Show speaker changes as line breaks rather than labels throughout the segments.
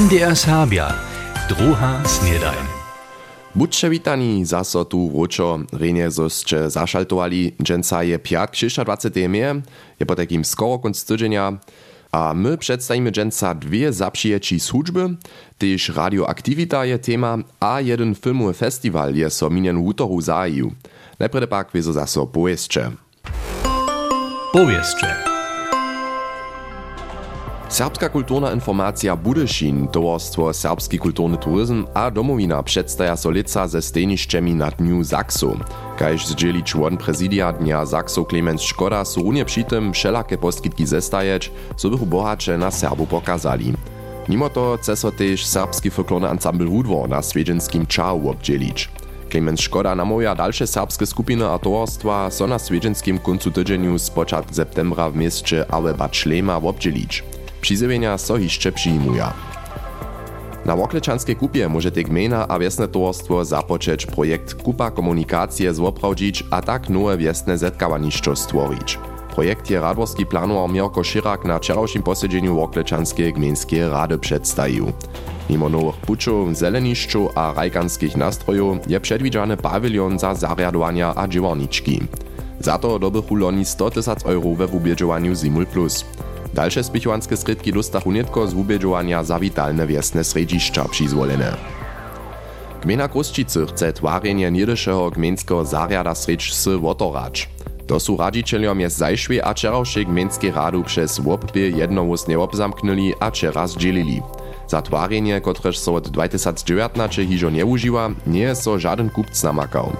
MDR Serbia, druha snedajn.
Buďte witani, zaso tu Ročo, Renje zosće zašaltovali, dženca je pjat 26. mie, je po takim skoro konc tydzienia, a my przedstawimy dženca dwie zapřiječi służby, tyż radioaktivita je tema, a jeden filmowy festiwal je so minien útoru zaju. Najprede pak wieso zaso powieszcze.
Powieszcze.
Serbska kulturna informacja Budyšin, towarstwo Serbski kulturny turyzm a domowina przedstawia so lica ze stejnišćemi na dniu Zaksu. Kajž zdzieli człon prezidia dnia Zaksu Klemens Škoda su runie przy tym wszelakie postkitki zestajeć, bychu bohacze na Serbu pokazali. Mimo to chce so też serbski folklorny ansambl Rudwo na swiedzienskim czau obdzielić. Klemens Škoda namawia dalsze serbskie skupiny a towarstwa so na swiedzienskim końcu tydzieniu z początku septembra w mieście Aueba Člema obdzielić. Přizewienia so hišće przyjmuja. Na Woklečanskej kupie możete gmejna a wiesne towarstwo započeć projekt Kupa komunikacije zwoprawdzić a tak nowe wiesne zetkawanišćo stworić. Projekt je radworski planował Mirko Širak na wczorajszym posiedzeniu Woklečanskiej gmejskiej rady przedstawił. Mimo nowych puczów, zelenišću a rajkanskich nastrojów je przedwidziany pawilion za zariadowania a dziewoniczki. Za to dobychu loni 100 000 euro we wubiedziowaniu Zimul Plus. Dalsze spichowanskie skrytki dostachu z ubiedziovania za witalne wiesne središća přizvolene. Gmina Kruščicy chce twarjenje niedešeho gmenského zariada središcy wotorać. To su radzicieliom jest zajšwie a čeravšej gmenskiej radu przez łopbie jednowóznie obzamknęli a čeraz dzielili. Za twarjenje, kotreż so od 2019 hižo nie užiwa, nie jest so żaden kupc namakał.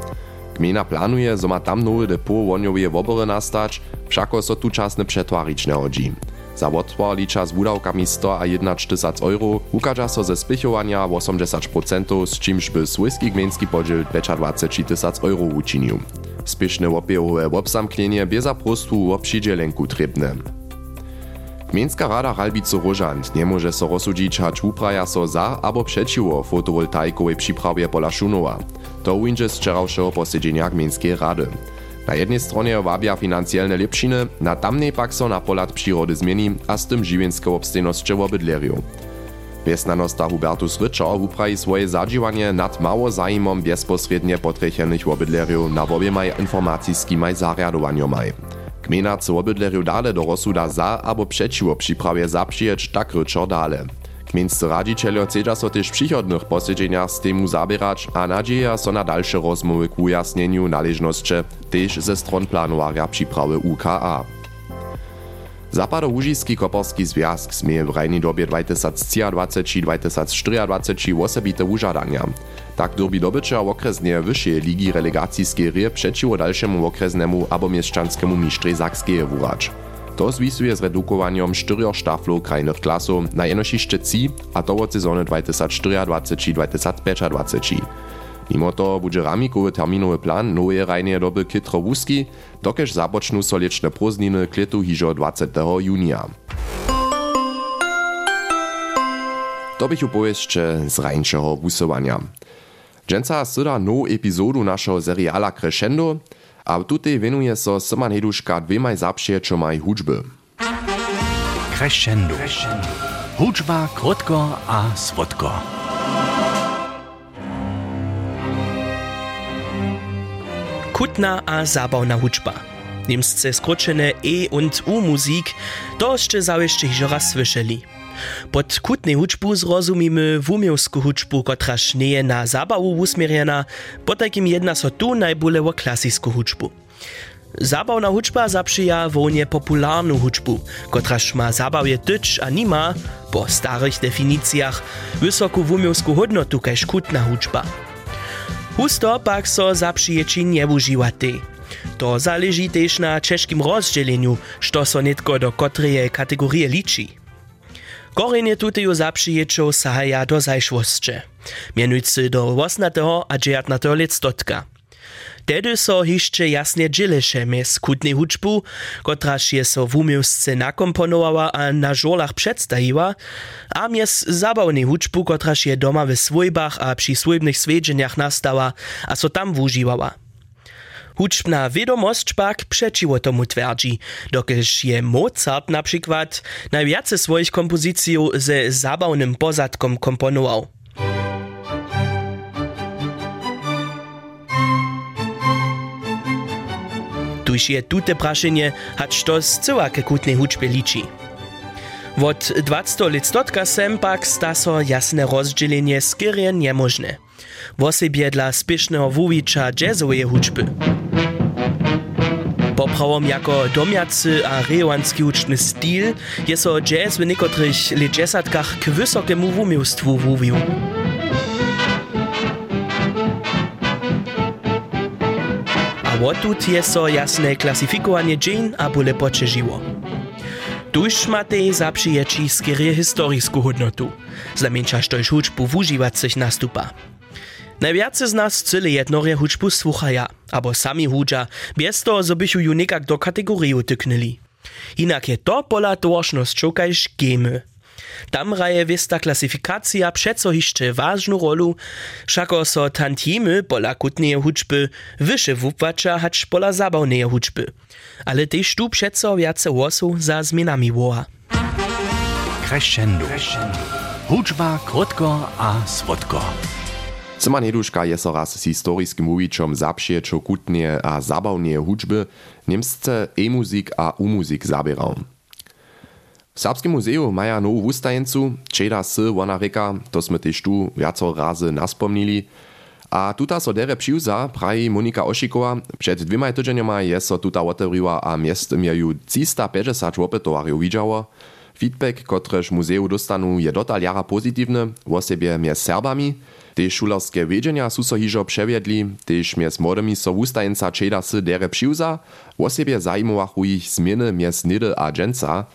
Gmina planuje, zo ma tam nowe depo wonjowe wobory nastać, všako so tu czasne przetwarić nie hodzi. Za wotwar licza z wudawkami 100 a 1 tysac euro, ukaża so ze spichowania 80%, z czymś by swojski gmejski podziel 25 tysac euro uczynił. Spieszne łopiełowe obzamknienie bieza prostu obsiedzielenku trybne. Gmejska rada Halbicu Rożant nie może so rozsudzić, hać upraja so za albo przeciwko fotowoltaikowej przyprawie pola Szunowa. To ujdzie z wczorajszego posiedzenia Gmejskiej rady. Na jednej stronie wabia finansjalne lepšiny, na tamnej pak so na polat przyrody zmieni a z tym żywienską obstojnosćą obydleriu. Wiesnanosta Hubertus Ryczar upraji swoje zadziwanie nad mało zajmom bezpośrednie potrechenych obydleriów na obiemaj informacyjskimaj zariadowaniomaj. Gmina co obydleriu dale do rozsuda za albo przeciwko przyprawie zapřijeć tak Ryczar dale. Gmejnscy radzicielio chcedza so też przychodnych posiedzeniach z temu zabierać a nadzieja so na dalsze rozmowy k ujasnieniu należności też ze stron planowania przyprawy UKA. Zapadołużyski koporski związk smieje w rajnej dobie 2023-2024 osobite użadania. Tak dobi dobycia okresnie wyższej ligi relegacyjskiej rie przeciwko dalszemu okresnemu albo mieszczanskiemu mistrzej Zakskiej wurać. To zwisuje z redukowaniem 4 štaflov krajnych klasów na jenošište 3 a to od sezony 2024-2025. Mimo to bude ramikowy terminowy plan nowej rajnej doby kytro wuski, dokež započnú solične prózdniny kletu hižo 20. junia. To bych upověšće z rajnšeho wusowania. Dženca syda nową epizodu naszego seriala Crescendo, a tutaj venuje so Simon Heduška dwemaj zapřiečomaj hudžby.
Crescendo. Hudžba krótko a słodko.
Kutna a zabawna hudžba. Niemsce skrócene E und U Musik, to jeszcze hižo raz słyszeli. Pod kutnej hudžbu zrozumimy wumiewsku hudžbu, kotraż nie na zabawu usmierjena, po takim jedna so tu najbóle o klasicku hudžbu. Zabawna hudžba zaprzyja wonie popularnu hudžbu, kotraż ma zabawie tyč a nima, po starych definicjach, wysoku wumiewsku hodnotu kaž kutna hudžba. Husto pak so zaprzyječi nie. To zależy też na czeskim rozdzieleniu, što so netko do kotreje kategorie liczy. Korenie tuteju zaprzyječov sahaja do zajšvostče, mianujcy do 18. a 19. let stotka. Tedy so hišće jasne dzieleše mez kutnej hudžbu, kotraž je so v umievsce nakomponowała a na žolach przedstawiła, a mez zabawnej hudžbu, kotraž je doma we svojbach a przy swojbnych svedženjach nastała, a so tam wužívała. Huczbna wiadomość pak przeciwo tomu twierdzi, dokelż je Mozart na przykład najwiace swoich kompozycji ze zabawnym pozadkom komponował. Tuż je tute prašenje, hač to z cyłake kutnej hučbe liči. Od 20 let stotka sem pak sta so jasne rozdzielenie skierje niemożne. Wosebie dla spiesznego wuwicza jazzowej hučby. Poprawom jako domjacy a rejowanski hučny styl je so jazz w niekotrych leczesatkach k wysokemu wumiłstwu wuwił. Wotut je so jasne klasifikowanie dzień a bóle poczežiło. Tuż ma tej za przyjeci skierie historisku hodnotu, znamienčaż tož hučbu wużywacych nastupa. Najwiace z nas cyle jednorie hučbu słuchaja, abo sami hudża, bez to, zo bychu ju nikak do kategoriju tyknęli. Inak je to pola dłożnością kajż gemy. Tam raje wista klasifikacja przeco jeszcze ważną rolu, szako so tantiemy pola kutneje huczby wyższe wupłacza hacz pola zabawneje huczby. Ale też tu przeco wiace łosu za zmianami woła.
Crescendo. Huczba krótko a słodko.
Cyma Neduška je so raz s historiskim uwiczom zapšiečo kutnie a zabawnie hučby niemsce e-muzik a u-muzik zabierał. W Serbskim muzeju maja nową wustajencu, čeda sy ona reka, to sme tež tu viaco razy naspomnili. A tuta so dere přiuza, praji Monika Ošikova, před dvěma týdženjama je so tuta otevriła a miest mieju 350 opetowarjów widziało. Feedback, kotrež muzeju dostanu, je dotal jara pozitywny, w sobie mie Serbami. Te šulerskie wiedźenia su so hižo przewiedli, tež mies młodymi so wustajenca čeda sy dere přiuza, w sobie zajmowachu ich zmiany mies nedy a dženca.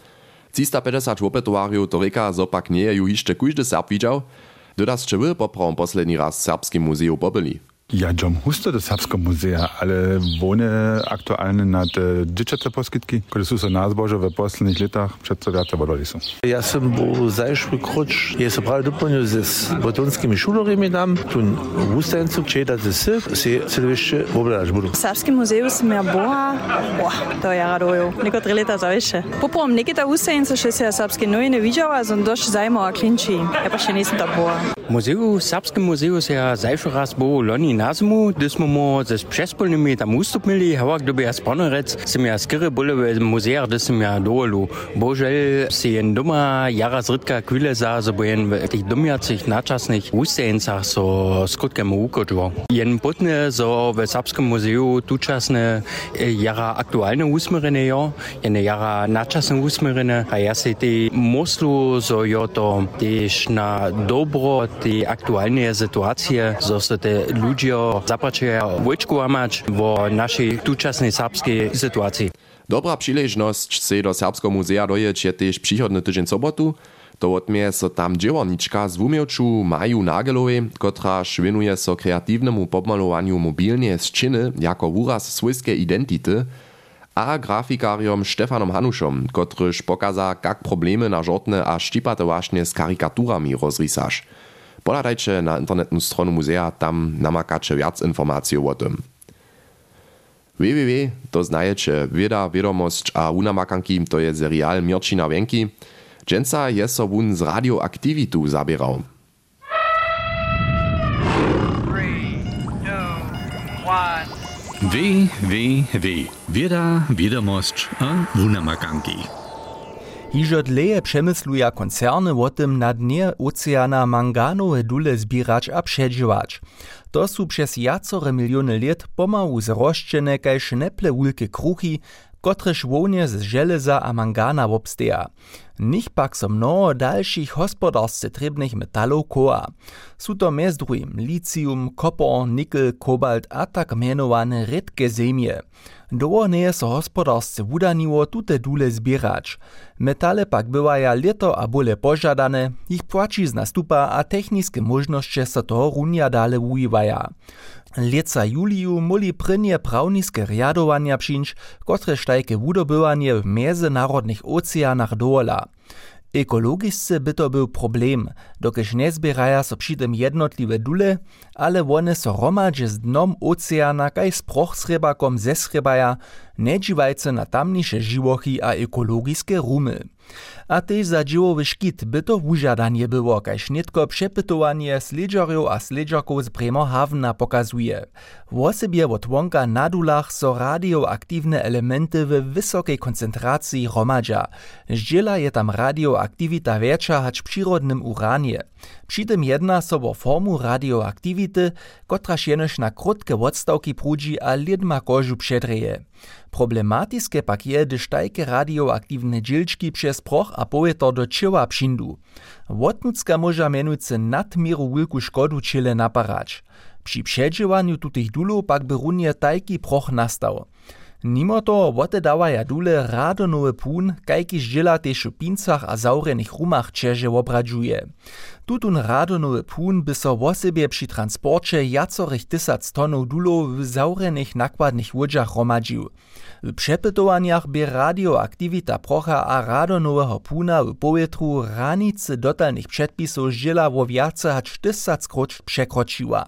350 opetowarjów to reka, zo pak nie ju jeszcze każdy Serb widział. Doda z wy poprawom posledni raz Serbskim Muzeum pobyli.
Ja, John Huster do Serbskiego Muzea, ale wone aktualne na te dziecięce poskitki, które są so nazboże w poslednych latach przed co wiace wodoli są.
Ja sam był zajszły krucz, jest prawie dopełnił ze z botonskimi szulerami tam, tu w ustańcu, czyta ze sy, się celowieście wobladać budu.
W Serbskim Muzeum sam ja była, o, to ja raduję, niektóre lata zawsze. Poprawom niektóre ustańce, że się serbskie nowiny widziała, są dość zajmowa klinci, ja pa się nie jestem tam była.
Muzeju, Serbskim Muzeju se ja zajszły raz był loni na zimu, gdy smo mu ze przespolnymi tam ustupili, a gdyby ja spanorec, sem ja skry byle w muzeach, gdy sem ja dolu. Bożel se jen doma jara zrytka kwile za, zo bo jen w tych domiacych naczasnych ustajencach so skutkiem ukoczyło. Jen potne, zo w Serbskim Muzeju tuczasne jara aktualne usmyrene jo, jen jara naczasne usmyrene, a ja se te moslu, zo jo to też na dobro te aktualne sytuacje, zo se te ludzie zapracuję wojczkować w naszej tuczasnej serbskiej sytuacji.
Dobra przyleżność se do Serbskiego Muzea dojeć je też przychodny tydzień sobotu. To odmie so tam dziełorniczka z wumioczu Maju Nagelowej, która szwinuje so kreatiwnemu podmalowaniu mobilnie z czyny jako wyraz swojskiej identity, a grafikariom Stefanom Hanuszom, któryż pokaza, jak problemy na żortne a štipate właśnie z karykaturami rozrysasz. Podajcie na internetną stronę muzea, tam namakacie wiac informacji o tym. www, to znajecie Wieda, Wiadomość a unamakanki, to je serial Mirčina Wenki. Dženca je so wun z radioaktivitu zabierał.
W, W, W. Wieda, wiadomość a wunamakanki.
Hižo dleje przemysluja koncerny o tym na dnie oceana manganowe dule zbierać a przedziwać. To są przez jacore miliony lat pomału zroszczene kaž neple wulke kruchy, kotrež wonie z żeleza a mangana wobsteja. Nich pak so mnoho dalszych hospodarsce trebnych metalów koa. Su to mez drugim licium, kopor, nikel, kobalt a tak mianowane redke zemie. Dołone so hospodarsce wudaniło tute dule zbierać. Metale pak bywaja leto a bole pożadane, ich płacizna nastupa a techniskie możności so toho runia dale ujiwaja. Leca juliju moli prynje prawniskie riadowania przyjść, które sztajke wudobywanie w międzynarodnych oceanach dola. Ekologisce by to był problem, dokež nie zbieraja so przy tym jednotliwe dule, ale one so romadźe z dnom oceana kaj z prochsrebakom zesrebaja, nie dziwajce na tamniejsze živochy a ekologiske rumy. A tež za džiwowy škit by to wužadanie było, kaž netko przepytowanie sledžarjów a sledžarków z Bremerhavna pokazuje. Wosebie od wonka na dulach so radioaktywne elementy w wysokiej koncentracji romadza. Zdziela je tam radioaktywita większa hać przyrodnym uranie. Przy tym jedna so formu radioaktywity, kotraż jenoż na krótkie odstawki prudzi a lidma kożu przedreje. Problematiske pak je, radioaktywne dzielczki przez proch a poetor do czyła przyndu. Wotnucka może mianujce nadmieru wielku szkodu czyle naparać. Przy przedziewaniu tutych dulów pak by runie tajki proch nastał. Nimo to wote dawaja dule radonowy pun, kajki žila tež v pincach a zaurenych rumach čeže obradžuje. Tutun radonowy pun by so wosebie przy transporcie jacorych tysac tonów dulów w zaurenych nakładnych łodziach romadził. W przepytowaniach by radioaktywita procha a radonowego puna w powietrzu ranicy dotalnych przedpisów žila wo wiace hać tysac kroć przekroczyła.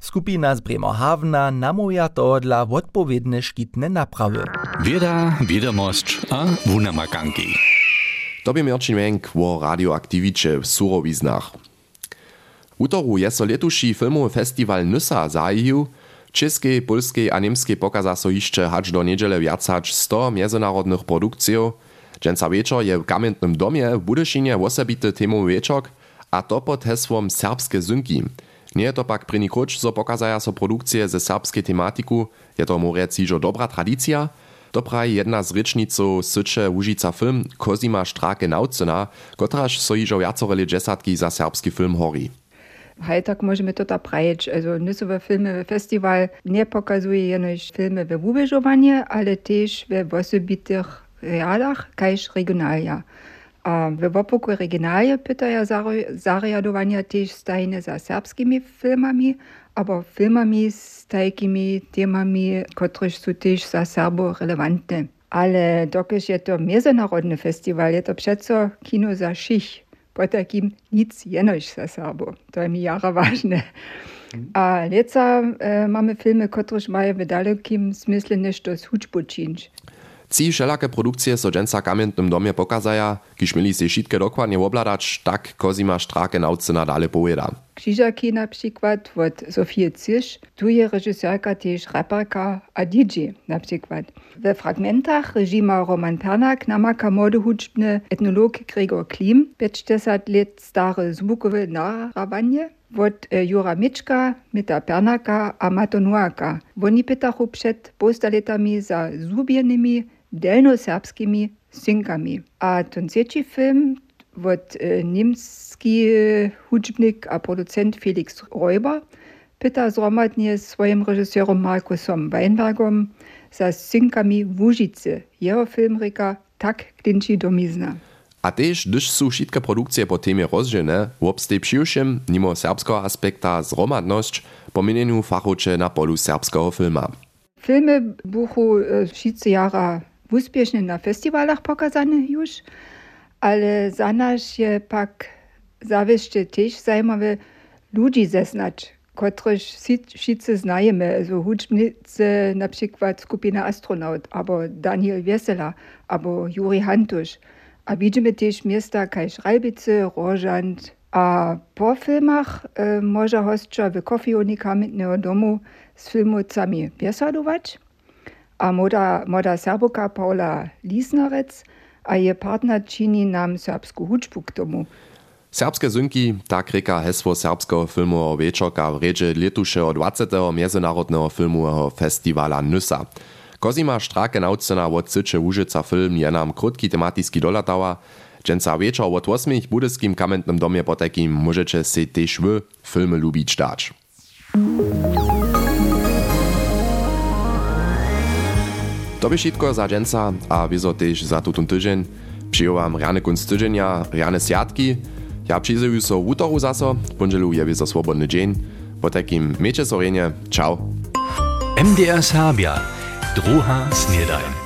Skupina z Bremerhavna namója to dla odpowiedne szkitne naprawy.
Wieda, wiadomość a wunamakanki.
Tobie Mirčin Wenk o radioaktivicie w surowiznach. Utoru je so letuši filmowy festiwal Nysa zajił, Českej, polskiej a niemskiej pokaza so jeszcze hacz do niedziele hacz 100 międzynarodnych produkcjów. Dżęca wieczor je w Kamiennym domie w Budyszynie osobity temowy wieczok, a to pod hesłom Serbskie Zynki. Nie to pak pryni kruč, zo pokazaja so produkcije ze serbskiej tematiku, je to morec hižo dobra tradicja, Dobra jedna z rečnicov syče Łužica film Kozima Strake Naucena, kotraž so hižo viacore desatki za serbski film hori.
Hajtak możemy to prawić. Also Nysowe Filmy Festival nie pokazuje jenoś filmy we ubeżowanie, ale też we osobitych realach, kajż regionalia. A we wopoku regionalie pytaja zariadowania też stajne za serbskimi filmami, aber filmami z takimi temami, które są też za Serbo relevantne. Ale dokiż je to międzynarodny festiwal, je to przeco kino za všich. Po takim nic jenoś za Serbo. To jest mi jara ważne. A leca e, mamy filmy, które mają w dalekim smysle nešto z hučbu činč.
Ci wszelakie produkcje so dżęca kamiennym domie pokazaja, kiż mieli się wszystkie dokładnie obladać, tak Kozima Strake nauczyna dalej powieda.
Krzyżaki na przykład od Sofie Cisz, tu je reżyserka też raperka a DJ na przykład. We fragmentach reżima Roman Pernak namaka modehuczbny etnolog Gregor Klim, 50 lat stare zvukowe narawanie, od Jura Miczka, Mita Pernaka a Matonuaka. Oni pytachu przed postaletami za zubiennymi delnoserbskimi synkami. A ten trzeci film od e, niemski hudźbnik a producent Felix Räuber pyta zromadnie swoim reżyserom Markusom Weinbergom za synkami Łužice. Jeho film reka tak klinči do mizna.
A tež, gdyż są wszystkie produkcje po temie rozdzielne, obstej przyjszym, mimo serbskiego aspekta zromadność, po mienieniu fachocze na polu serbskiego filma.
Filmy buchu wszyscy jara uspiesznie na festiwalach pokazane już, ale za nas je pak zawieszcze też zajmowe ludzi zeznać, których wszyscy znajemy, also hudźbnicy, na przykład skupina Astronaut, albo Daniel Wiesela, albo Juri Hantusz. A widzimy też miasta jak Ralbice, Rożant, a po filmach e, może hostcza w kofioni kamiennego domu z filmowcami biesadować, a moda, moda Paula Lisnerec a je partner čini nam serbsku hudžbu k tomu.
Serbskie zynki, tak reka hesło serbskiego filmowego wieczorka w redzie letušeho 20. Międzynarodnego filmowego festiwala Nysa. Kozima Strake naucena od syče Łużyca film je nam krótki tematyczny dolatała. Dżęca wieczor od 8 w budyskim kamiennym domie po takim możecie się też wy filmy lubić dać. To by wszystko za dżęca, a wieso też za tutun tydzień. Przyjął wam rany kunst tydzienia, rane siatki. Ja przyjdę so w utoru zaso, w poniedzielu je wieso swobodny dzień. Po takim miecie sorenie, ciao.
MDR Serbia, druha snedajn.